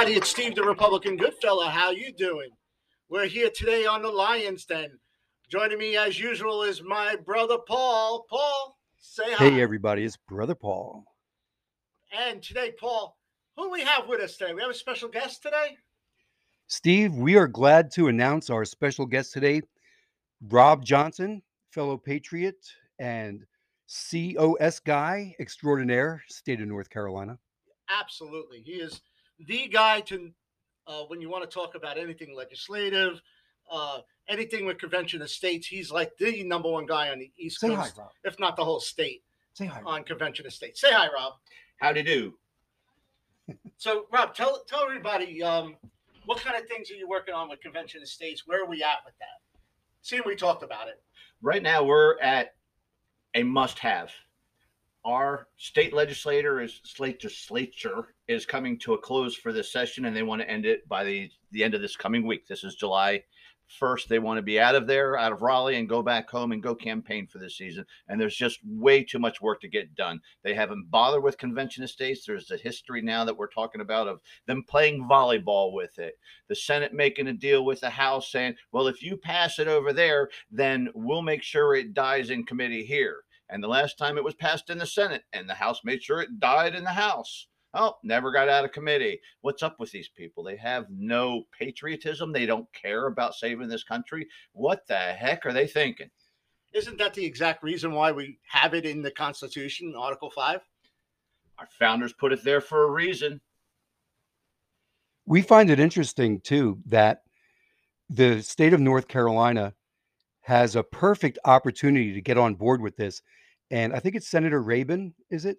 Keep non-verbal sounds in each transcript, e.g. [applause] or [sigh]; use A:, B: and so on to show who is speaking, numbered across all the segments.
A: everybody, it's Steve the Republican Goodfella. How you doing? We're here today on the Lions Den. Joining me as usual is my brother Paul. Paul, say hi.
B: Hey, everybody, it's Brother Paul.
A: And today, Paul, who we have with us today? We have a special guest today.
B: Steve, we are glad to announce our special guest today, Rob Johnson, fellow patriot and COS guy extraordinaire, state of North Carolina.
A: Absolutely, he is the guy to uh, when you want to talk about anything legislative, uh, anything with convention of states. He's like the number one guy on the East
B: Say hi,
A: Coast,
B: Rob.
A: if not the whole state,
B: Say hi.
A: On convention of states. Say hi, Rob.
C: How Howdy do. [laughs]
A: So, Rob, tell tell everybody um, what kind of things are you working on with convention of states? Where are we at with that? Seeing we talked about it.
C: Right now, we're at a must-have. Our state legislator is legislature is coming to a close for this session, and they want to end it by the the end of this coming week. This is July first. They want to be out of there, out of Raleigh, and go back home and go campaign for this season. And there's just way too much work to get done. They haven't bothered with convention estates. There's a history now that we're talking about of them playing volleyball with it. The Senate making a deal with the House saying, well, if you pass it over there, then we'll make sure it dies in committee here. And the last time it was passed in the Senate and the House made sure it died in the House. Oh, never got out of committee. What's up with these people? They have no patriotism. They don't care about saving this country. What the heck are they thinking?
A: Isn't that the exact reason why we have it in the Constitution, Article Five?
C: Our founders put it there for a reason.
B: We find it interesting, too, that the state of North Carolina has a perfect opportunity to get on board with this. And I think it's Senator Rabon, is it?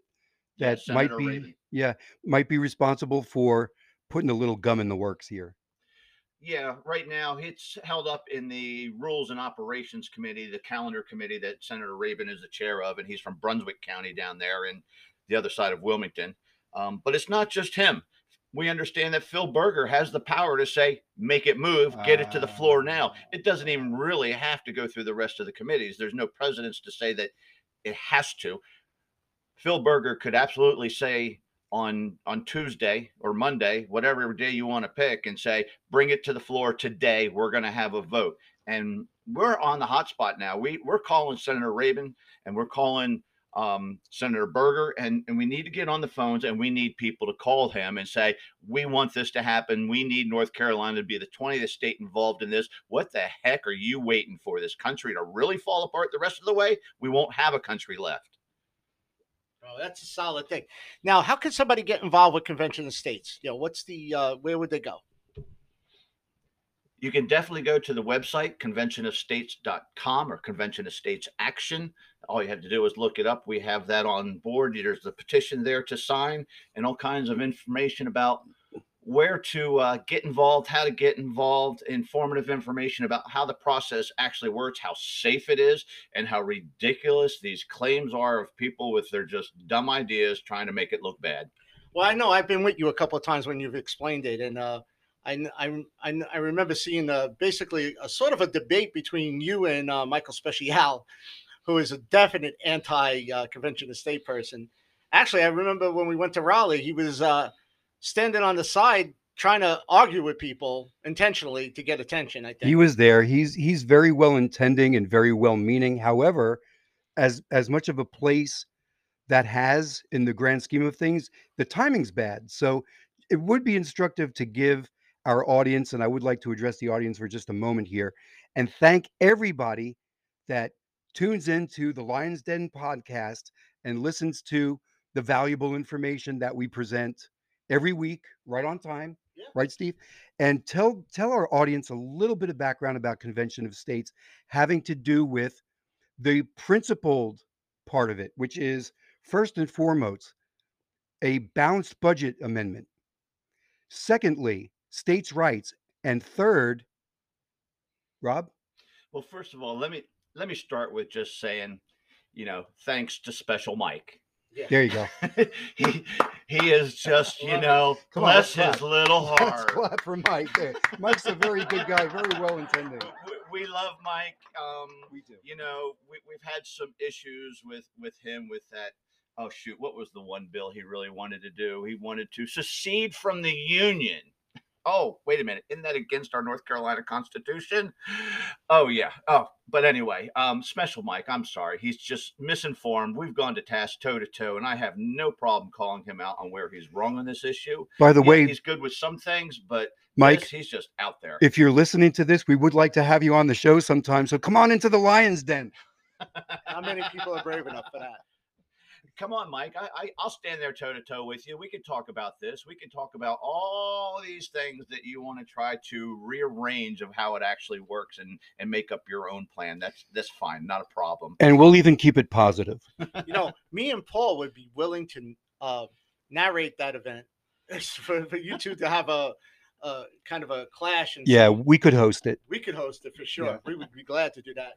C: Yeah,
B: That might be,
C: Rabon.
B: yeah, might be responsible for putting a little gum in the works here.
C: Yeah, right now it's held up in the Rules and Operations Committee, the calendar committee that Senator Rabon is the chair of, and he's from Brunswick County down there in the other side of Wilmington. Um, but it's not just him. We understand that Phil Berger has the power to say, make it move, get it to the floor now.
B: Ah.
C: It doesn't even really have to go through the rest of the committees. There's no precedence to say that it has to. Phil Berger could absolutely say on on Tuesday or Monday, whatever day you want to pick, and say, bring it to the floor today. We're going to have a vote, and we're on the hot spot now. We we're calling Senator Rabon and we're calling um, Senator Berger, and and we need to get on the phones and we need people to call him and say, we want this to happen. We need North Carolina to be the 20th state involved in this. What the heck are you waiting for? This country to really fall apart the rest of the way? We won't have a country left.
A: Oh, that's a solid thing. Now, how can somebody get involved with convention of states? You know, what's the uh, where would they go?
C: You can definitely go to the website, conventionofstates.com or Convention of States Action. All you have to do is look it up. We have that on board. There's the petition there to sign and all kinds of information about where to uh, get involved, how to get involved, informative information about how the process actually works, how safe it is, and how ridiculous these claims are of people with their just dumb ideas trying to make it look bad.
A: Well, I know I've been with you a couple of times when you've explained it, and uh, I, I, I, I remember seeing uh, basically a sort of a debate between you and uh, Michael Special, who is a definite anti-convention of state person. Actually, I remember when we went to Raleigh, he was uh, standing on the side trying to argue with people intentionally to get attention. I think
B: He was there. He's he's very well intending and very well meaning. However, as as much of a place that has in the grand scheme of things, the timing's bad. So it would be instructive to give our audience, and I would like to address the audience for just a moment here, and thank everybody that tunes into the Lions Den podcast and listens to the valuable information that we present every week, right on time.
A: Yeah.
B: Right, Steve? And tell tell our audience a little bit of background about Convention of States having to do with the principled part of it, which is first and foremost a balanced budget amendment. Secondly, states' rights. And third, Rob?
C: Well, first of all, let me let me start with just saying, you know, thanks to Special Mike.
B: There you go. [laughs]
C: he he is just, you know,
B: Come on,
C: bless
B: let's
C: his little [laughs]
B: Let's
C: heart.
B: clap for Mike. There. Mike's a very good guy, very well intended. [laughs]
C: We, we love Mike. Um,
B: We do.
C: you know, we, we've had some issues with with him with that oh shoot, what was the one bill he really wanted to do? He wanted to secede from the union. Oh, wait a minute. Isn't that against our North Carolina Constitution? Oh yeah. Oh, but anyway, um, Special Mike, I'm sorry. He's just misinformed. We've gone to task toe to toe, and I have no problem calling him out on where he's wrong on this issue.
B: By the
C: Yeah,
B: way,
C: he's good with some things, but
B: Mike,
C: this, he's just out there.
B: if you're listening to this, we would like to have you on the show sometime. So come on into the Lions Den.
A: How many people are brave enough for that?
C: Come on, Mike. I, I I'll stand there toe to toe with you. We can talk about this. We can talk about all these things that you want to try to rearrange of how it actually works and and make up your own plan. That's that's fine, not a problem.
B: And we'll even keep it positive. [laughs]
A: You know, me and Paul would be willing to uh, narrate that event [laughs] for, for you two to have a, a kind of a clash. And
B: Yeah, we could host it.
A: we could host it for sure.
B: Yeah.
A: We would be glad to do that.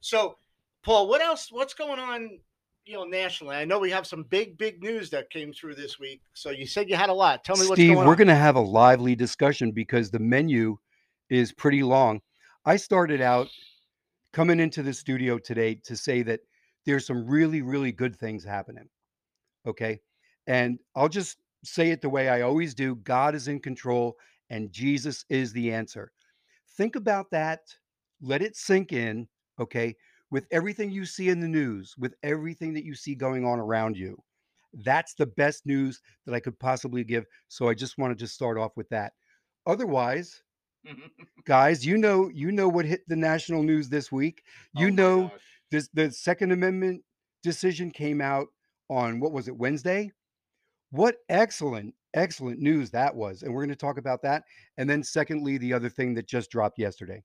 A: So, Paul, what else? What's going on? You know, nationally. I know we have some big, big news that came through this week. So you said you had a lot. Tell me what's
B: Steve,
A: going
B: we're going to have a lively discussion because the menu is pretty long. I started out coming into the studio today to say that there's some really, really good things happening. Okay. And I'll just say it the way I always do God is in control and Jesus is the answer. Think about that. Let it sink in. Okay. With everything you see in the news, with everything that you see going on around you, that's the best news that I could possibly give. So I just wanted to start off with that. Otherwise, [laughs] guys, you know, you know what hit the national news this week. You
C: Oh
B: know,
C: gosh.
B: this the Second Amendment decision came out on what was it Wednesday? What excellent, excellent news that was, and we're going to talk about that. And then, secondly, the other thing that just dropped yesterday.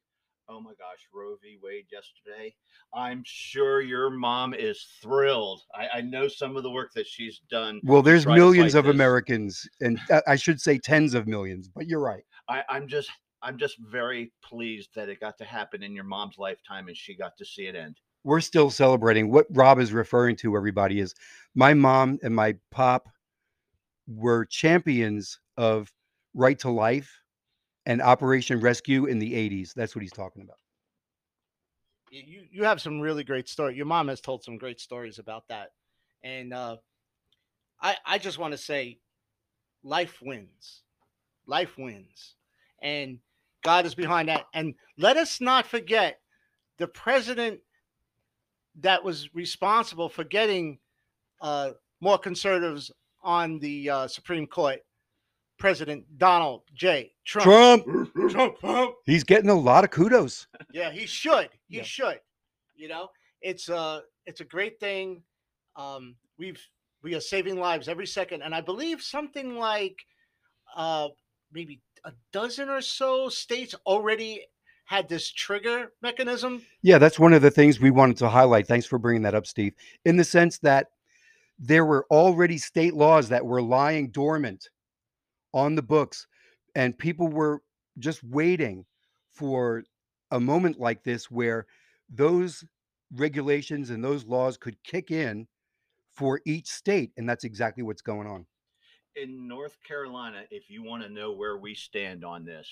C: Oh my gosh, Roe v. Wade yesterday. I'm sure your mom is thrilled. I, I know some of the work that she's done.
B: Well, there's millions of
C: this.
B: Americans, and uh, I should say tens of millions, but you're right.
C: I, I'm just I'm just very pleased that it got to happen in your mom's lifetime and she got to see it end.
B: we're still celebrating. What Rob is referring to, everybody, is my mom and my pop were champions of right to life and Operation Rescue in the 80s. That's what he's talking about.
A: You you have some really great story. Your mom has told some great stories about that, and uh, I I just want to say, life wins, life wins, and God is behind that. And let us not forget the president that was responsible for getting uh, more conservatives on the uh, Supreme Court, President Donald J. Trump.
B: Trump,
A: Trump, Trump.
B: he's getting a lot of kudos.
A: Yeah, he should. He
B: Yeah.
A: should. You know, it's a it's a great thing. Um, we've we are saving lives every second, and I believe something like uh, maybe a dozen or so states already had this trigger mechanism.
B: Yeah, that's one of the things we wanted to highlight. Thanks for bringing that up, Steve. In the sense that there were already state laws that were lying dormant on the books, and people were just waiting for a moment like this where those regulations and those laws could kick in for each state. And that's exactly what's going on.
C: In North Carolina, if you want to know where we stand on this,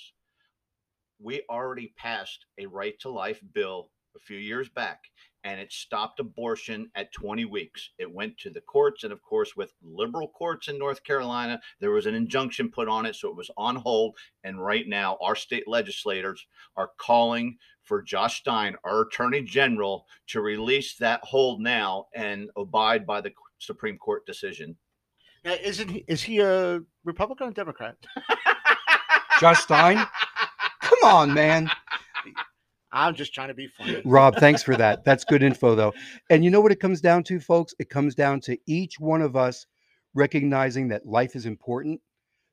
C: we already passed a right to life bill a few years back and it stopped abortion at 20 weeks. It went to the courts, and of course, with liberal courts in North Carolina, there was an injunction put on it, so it was on hold. And right now, our state legislators are calling for Josh Stein, our attorney general, to release that hold now and abide by the Supreme Court decision.
A: Now, isn't he, is he a Republican or Democrat?
B: Josh Stein? [laughs] Come on, man.
A: I'm just trying to be funny.
B: Rob, thanks for that. That's good info, though. And you know what it comes down to, folks? It comes down to each one of us recognizing that life is important,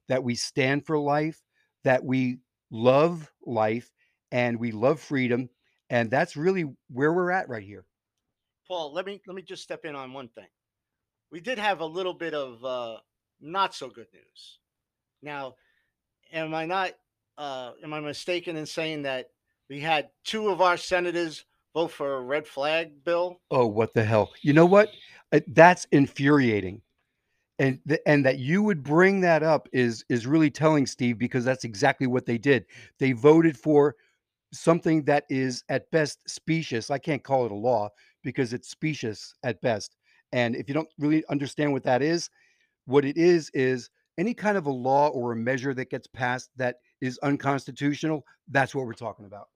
B: that we stand for life, that we love life, and we love freedom. And that's really where we're at right here.
A: Paul, let me let me just step in on one thing. We did have a little bit of uh, not so good news. Now, am I not? Uh, am I mistaken in saying that we had two of our senators vote for a red flag bill?
B: Oh, what the hell? You know what? That's infuriating. And and that you would bring that up is is really telling, Steve, because that's exactly what they did. They voted for something that is at best specious. I can't call it a law because it's specious at best. And if you don't really understand what that is, what it is is any kind of a law or a measure that gets passed that is unconstitutional. That's what we're talking about.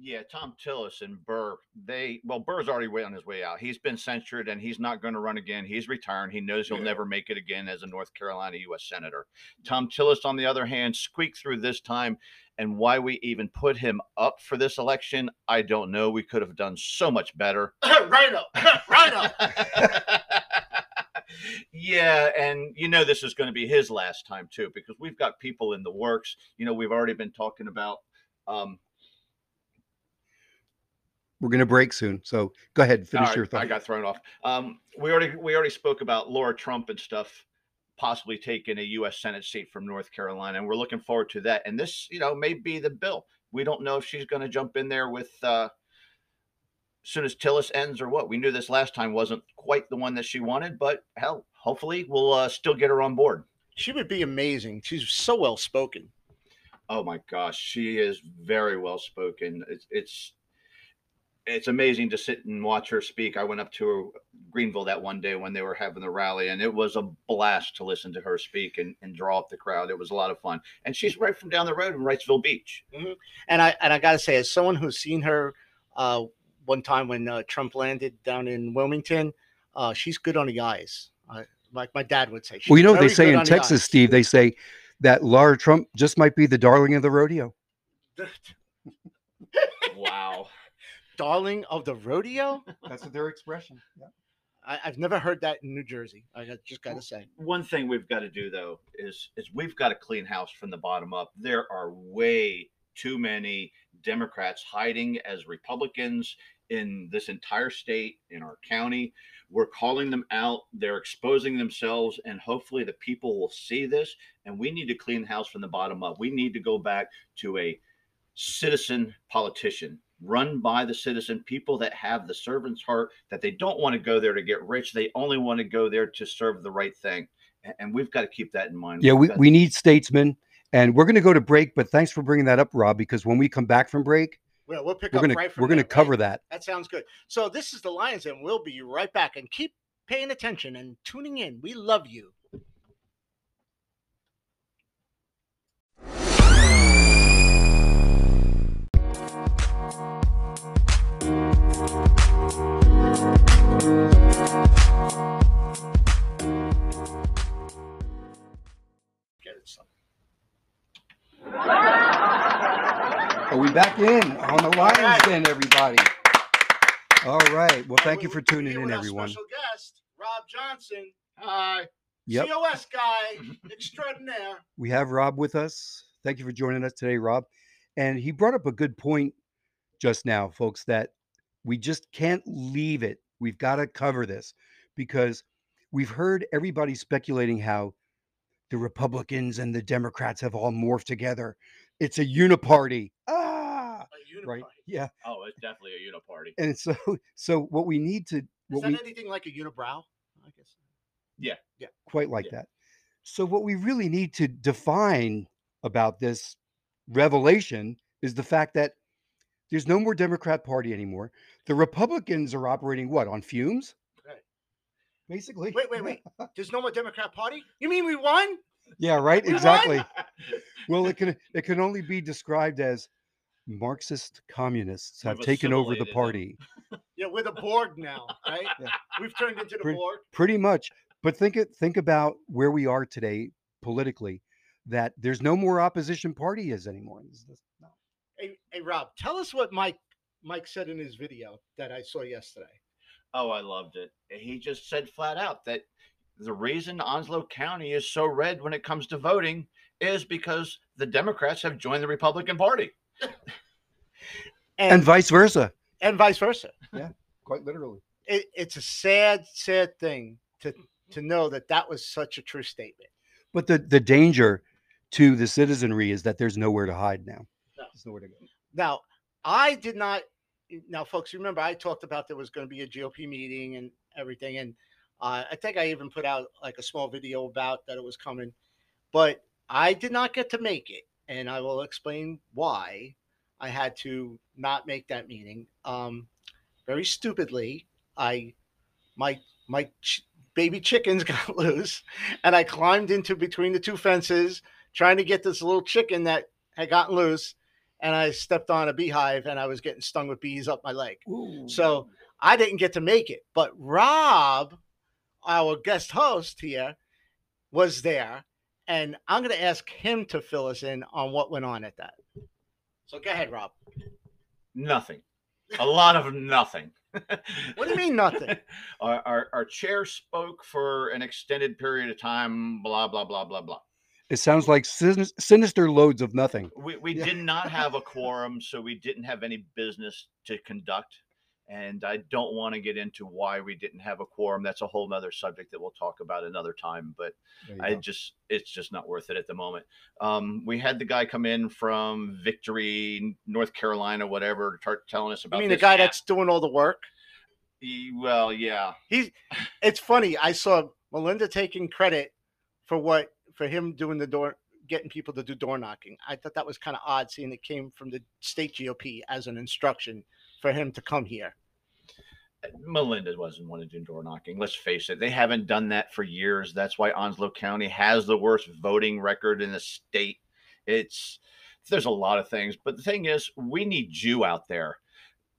C: Yeah, Thom Tillis and Burr, they well, Burr's already way on his way out. He's been censured and he's not going to run again. He's retiring. He knows he'll
D: Yeah.
C: never make it again as a North Carolina U.S. Senator. Thom Tillis, on the other hand, squeaked through this time. And why we even put him up for this election, I don't know. We could have done so much better. [coughs]
A: Rhino, Rhino. [coughs] [laughs]
C: yeah, and you know this is going to be his last time too, because we've got people in the works. You know, we've already been talking about um,
B: We're going to break soon. So go ahead, finish
C: All
B: your
C: right,
B: thought.
C: I got thrown off. Um, we already we already spoke about Lara Trump and stuff, possibly taking a U.S. Senate seat from North Carolina, and we're looking forward to that. And this, you know, may be the bill. We don't know if she's going to jump in there with uh, as soon as Tillis ends or what. We knew this last time wasn't quite the one that she wanted, but hell, hopefully we'll uh, still get her on board.
A: She would be amazing. She's so well spoken.
C: Oh my gosh, she is very well spoken. It's it's it's amazing to sit and watch her speak. I went up to Greenville that one day when they were having the rally, and it was a blast to listen to her speak and, and draw up the crowd. It was a lot of fun. And she's right from down the road in Wrightsville Beach.
A: And I and I gotta say, as someone who's seen her uh, one time when uh, Trump landed down in Wilmington, uh, she's good on the eyes. Uh, like my dad would say.
B: Well, you know what they say in
A: on the
B: Texas. Steve. They say that Lara Trump just might be the darling of the rodeo. [laughs]
C: Wow.
A: Darling of the rodeo.
B: That's their expression.
A: I, I've never heard that in New Jersey. I just got to say.
C: One thing we've got to do though is is we've got to clean house from the bottom up. There are way too many Democrats hiding as Republicans in this entire state, in our county. We're calling them out. They're exposing themselves, and hopefully the people will see this. And we need to clean house from the bottom up. We need to go back to a citizen politician run by the citizen people that have the servant's heart that they don't want to go there to get rich they only want to go there to serve the right thing and we've got to keep that in mind
B: Yeah,
C: We've
B: we, we need statesmen. And we're going to go to break, but thanks for bringing that up, Rob, because when we come back from break,
A: Well, we'll pick
B: we're
A: up
B: going to
A: right
B: we're going to
A: there, right?
B: cover that.
A: That sounds good. So this is the Lions, and we'll be right back. And keep paying attention and tuning in. We love you.
B: Are we back in on the Lions
A: right.
B: then, everybody? All right. Well, thank you for tuning in, everyone.
A: Special guest, Rob Johnson,
C: hi
B: Yep.
A: COS guy [laughs] extraordinaire.
B: We have Rob with us. Thank you for joining us today, Rob. And he brought up a good point just now, folks, that we just can't leave it. We've got to cover this because we've heard everybody speculating how the Republicans and the Democrats have all morphed together. It's a uniparty. Ah,
A: A
B: right. Yeah.
C: oh it's definitely a uniparty
B: And so [laughs] so what we need to
A: Is that
B: we
A: anything like a unibrow? I guess. Yeah. Yeah.
B: Quite like
C: Yeah.
B: that. So what we really need to define about this revelation is the fact that there's no more Democrat Party anymore. The Republicans are operating what on fumes?
A: Right.
B: Basically.
A: Wait, wait, wait. [laughs] There's no more Democrat Party? You mean we won?
B: Yeah, right.
A: We?
B: Exactly. Well, it [laughs] can it can only be described as Marxist communists have
C: We've
B: taken over the party.
A: Yeah, we're the Borg now, right?
B: Yeah.
A: We've turned into the
B: Pretty-
A: Borg.
B: Pretty much. But think it think about where we are today politically. That there's no more opposition party is anymore. It's just- no.
A: Hey, hey, Rob, tell us what Mike Mike said in his video that I saw yesterday.
C: oh i loved it he just said flat out that the reason onslow county is so red when it comes to voting is because the democrats have joined the republican party
A: And
B: and vice versa.
A: and vice versa.
B: Yeah, quite literally.
A: It, it's a sad, sad thing to to know that that was such a true statement.
B: But the the danger to the citizenry is that there's nowhere to hide now. To go.
A: Now, I did not. Now, folks, remember I talked about there was going to be a GOP meeting and everything, and uh, I think I even put out like a small video about that it was coming, but I did not get to make it, and I will explain why I had to not make that meeting. Um, very stupidly, I my my ch- baby chickens [laughs] got loose, and I climbed into between the two fences trying to get this little chicken that had gotten loose, and I stepped on a beehive and I was getting stung with bees up my leg. So I didn't get to make it, but Rob, our guest host here, was there, and I'm going to ask him to fill us in on what went on at that. So go ahead, Rob.
C: Nothing. A lot of nothing. [laughs]
A: What do you mean nothing? [laughs]
C: our, our, our chair spoke for an extended period of time, blah, blah, blah, blah, blah.
B: It sounds like sin- sinister loads of nothing.
C: We, we
A: Yeah.
C: did not [laughs] have a quorum, so we didn't have any business to conduct. And I don't want to get into why we didn't have a quorum. That's a whole nother subject that we'll talk about another time. But
B: There
C: I
B: go.
C: just, it's just not worth it at the moment. Um, we had the guy come in from Victory, North Carolina, whatever, to start telling us about.
A: I
C: about
A: mean, the guy
C: app.
A: that's doing all the work.
C: He- well, yeah.
A: He's. It's funny. I saw Melinda taking credit for what for him doing the door, getting people to do door knocking. I thought that was kind of odd, seeing it came from the state GOP as an instruction for him to come here.
C: Melinda wasn't one to do door knocking. Let's face it, they haven't done that for years. That's why Onslow County has the worst voting record in the state. It's there's a lot of things, but the thing is, we need you out there.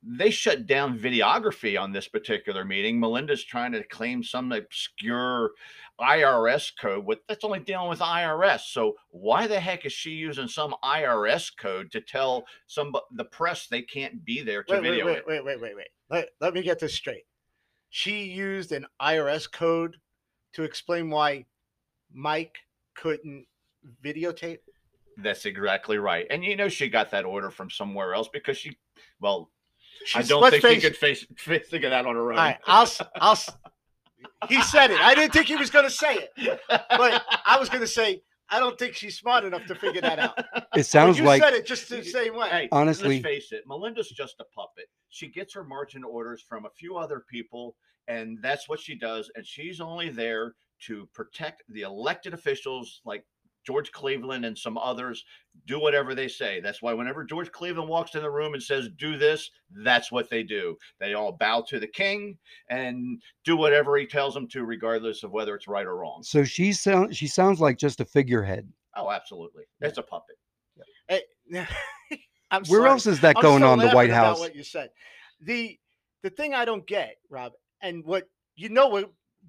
C: They shut down videography on this particular meeting. Melinda's trying to claim some obscure IRS code. What that's only dealing with IRS. So why the heck is she using some IRS code to tell some the press they can't be there to
A: Wait, wait,
C: video
A: wait,
C: it?
A: wait, wait, wait, wait. Let, let me get this straight. She used an IRS code to explain why Mike couldn't videotape.
C: That's exactly right. And you know she got that order from somewhere else because she, well, I don't think she
A: face
C: could
A: it.
C: face, fa- think of that on her own.
A: All right, I'll, I'll, He said it. I didn't think he was going to say it, but I was going to say I don't think she's smart enough to figure that out.
B: It
A: But
B: sounds
A: you
B: like
A: said it just the same way.
C: Hey,
B: Honestly-
C: let's face it. Melinda's just a puppet. She gets her marching orders from a few other people, and that's what she does. And she's only there to protect the elected officials like George Cleveland and some others. Do whatever they say. That's why whenever George Cleveland walks in the room and says, "Do this," that's what they do. They all bow to the king and do whatever he tells them to, regardless of whether it's right or wrong.
B: so. She sounds. She sounds like just a figurehead.
C: Oh, absolutely. It's a puppet.
A: Hey, [laughs] I'm
B: Where
A: sorry.
B: else is that
A: I'm
B: going
A: so
B: on the White House?
A: What you said. The the thing I don't get, Rob, and what you know, we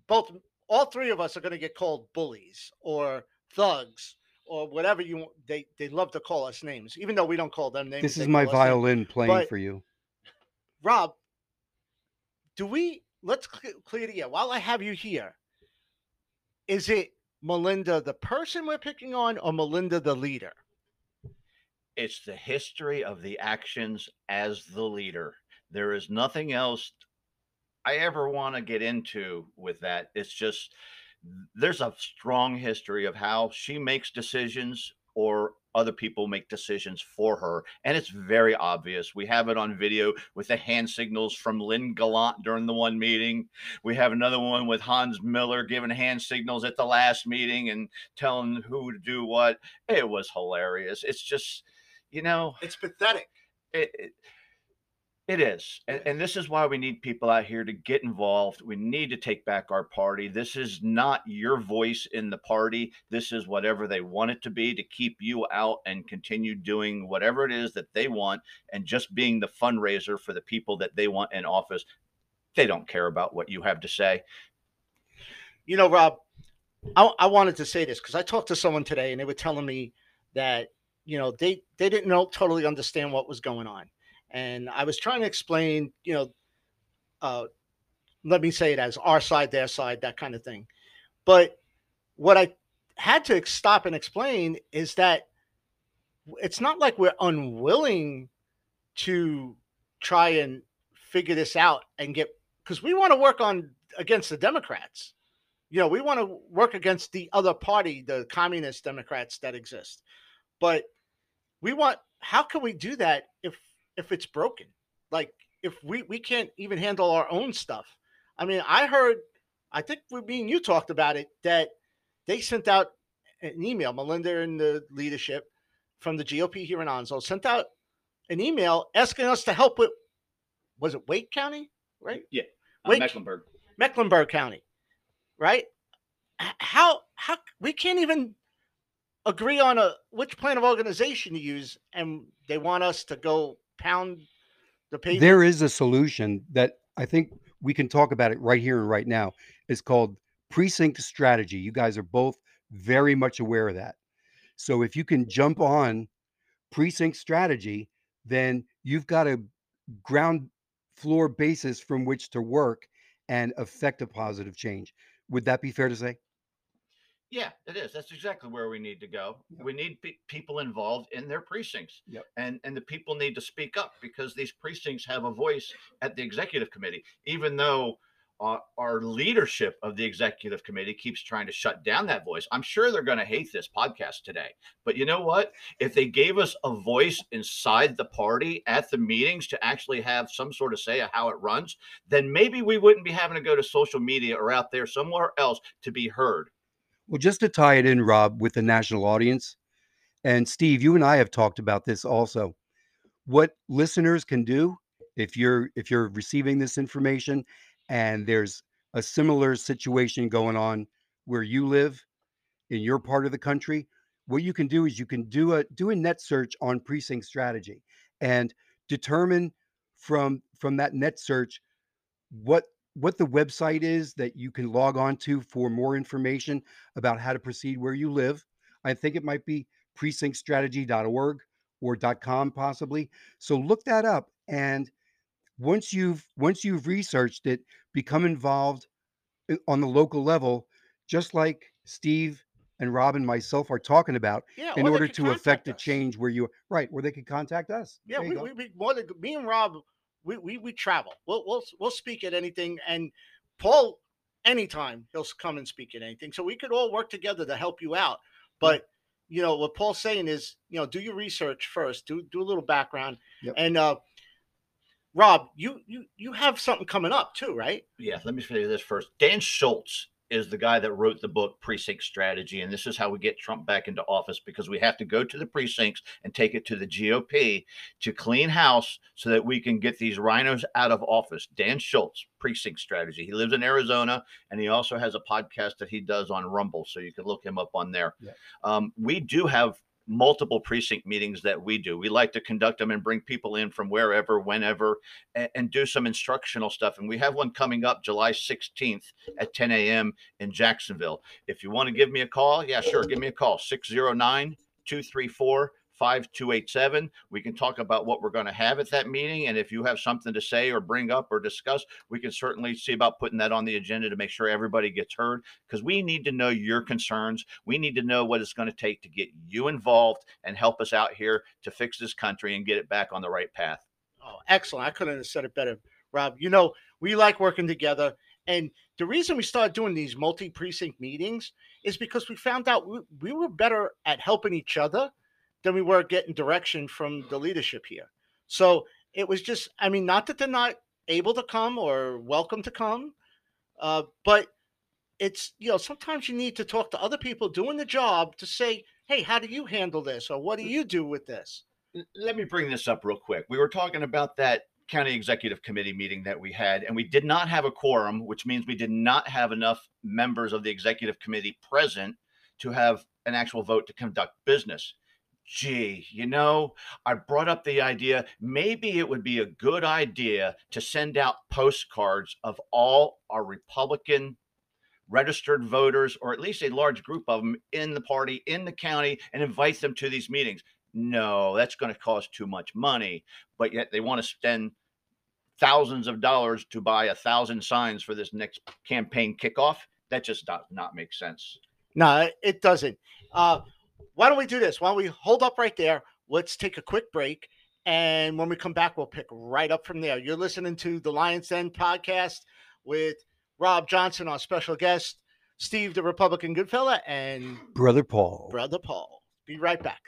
A: both all three of us are going to get called bullies or thugs or whatever you want. They they love to call us names, even though we don't call them names.
B: This is my
A: call us names.
B: violin playing
A: But-
B: for you.
A: Rob, do we let's clear the air while I have you here? Is it Melinda the person we're picking on, or Melinda the leader?
C: it's the history of the actions as the leader. There is nothing else I ever want to get into with that. It's just there's a strong history of how she makes decisions or other people make decisions for her. And it's very obvious. We have it on video with the hand signals from Lynn Gallant during the one meeting. We have another one with Hans Miller giving hand signals at the last meeting and telling who to do what. It was hilarious. It's just, you know,
A: It's pathetic.
C: it, it, it is. And, and this is why we need people out here to get involved. We need to take back our party. This is not your voice in the party. This is whatever they want it to be to keep you out and continue doing whatever it is that they want and just being the fundraiser for the people that they want in office. They don't care about what you have to say.
A: You know, Rob, I, I wanted to say this because I talked to someone today and they were telling me that you know they they didn't know totally understand what was going on, and I was trying to explain, you know, uh, let me say it as our side, their side, that kind of thing. But what I had to stop and explain is that it's not like we're unwilling to try and figure this out and get because we want to work on against the Democrats. You know, we want to work against the other party, the communist Democrats that exist. But we want how can we do that if if it's broken? Like if we we can't even handle our own stuff. I mean, I heard I think we me and you talked about it that they sent out an email, Melinda and the leadership from the GOP here in Onslow sent out an email asking us to help with was it Wake County, right?
C: Uh,
A: Wait.
C: Mecklenburg.
A: Mecklenburg County, right? How how we can't even agree on a which plan of organization to use, and they want us to go pound the pavement.
B: There is a solution that I think we can talk about it right here and right now. It's called precinct strategy. You guys are both very much aware of that. So if you can jump on precinct strategy, then you've got a ground floor basis from which to work and affect a positive change. Would that be fair to say?
C: Yeah, it is. That's exactly where we need to go.
B: Yep.
C: We need pe- people involved in their precincts.
B: Yep.
C: And and the people need to speak up because these precincts have a voice at the executive committee, even though uh, our leadership of the executive committee keeps trying to shut down that voice. I'm sure they're going to hate this podcast today. But you know what? If they gave us a voice inside the party at the meetings to actually have some sort of say of how it runs, then maybe we wouldn't be having to go to social media or out there somewhere else to be heard.
B: Well, just to tie it in, Rob, with the national audience, and Steve, you and I have talked about this also. What listeners can do if you're if you're receiving this information and there's a similar situation going on where you live in your part of the country, what you can do is you can do a do a net search on precinct strategy and determine from from that net search what what the website is that you can log on to for more information about how to proceed where you live. I think it might be precinctstrategy.org or .com possibly. So look that up and once you've once you've researched it, become involved eh, on the local level just like Steve and Rob and myself are talking about
A: yeah,
B: in order to affect a change where you right where they could contact us.
A: Yeah, we, we, we more than me and Rob, we, we we travel. We'll we'll we'll speak at anything, and Paul, anytime he'll come and speak at anything. So we could all work together to help you out. But you know what Paul's saying is, you know, do your research first. Do do a little background,
B: Yep.
A: and uh, Rob, you you you have something coming up too, right?
C: Yeah, let me say this first. Dan Schultz is the guy that wrote the book Precinct Strategy, and this is how we get Trump back into office because we have to go to the precincts and take it to the GOP to clean house so that we can get these rhinos out of office. Dan Schultz, Precinct Strategy. He lives in Arizona, and he also has a podcast that he does on Rumble, so you can look him up on there.
B: Yeah.
C: Um, we do have multiple precinct meetings that we do. We like to conduct them and bring people in from wherever, whenever, and, and do some instructional stuff. And we have one coming up July 16th at 10 a.m. in Jacksonville. If you want to give me a call, yeah, sure. Give me a call 609 234 5287. We can talk about what we're going to have at that meeting. And if you have something to say or bring up or discuss, we can certainly see about putting that on the agenda to make sure everybody gets heard because we need to know your concerns. We need to know what it's going to take to get you involved and help us out here to fix this country and get it back on the right path.
A: Oh, excellent! I couldn't have said it better, Rob. You know, we like working together, and the reason we started doing these multi precinct meetings is because we found out we, we were better at helping each other than we were getting direction from the leadership here. So it was just, I mean, not that they're not able to come or welcome to come, uh, but it's you know sometimes you need to talk to other people doing the job to say, hey, how do you handle this, or what do you do with this?
C: Let me bring this up real quick. We were talking about that county executive committee meeting that we had, and we did not have a quorum, which means we did not have enough members of the executive committee present to have an actual vote to conduct business. Gee, you know, I brought up the idea maybe it would be a good idea to send out postcards of all our Republican registered voters, or at least a large group of them in the party, in the county, and invite them to these meetings no, that's going to cost too much money. But yet they want to spend thousands of dollars to buy a thousand signs for this next campaign kickoff. That just does not make sense.
A: No, it doesn't. Uh, why don't we do this? Why don't we hold up right there? Let's take a quick break. And when we come back, we'll pick right up from there. You're listening to the Lions Den podcast with Rob Johnson, our special guest, Steve, the Republican Goodfella, and
B: Brother Paul.
A: Brother Paul. Be right back.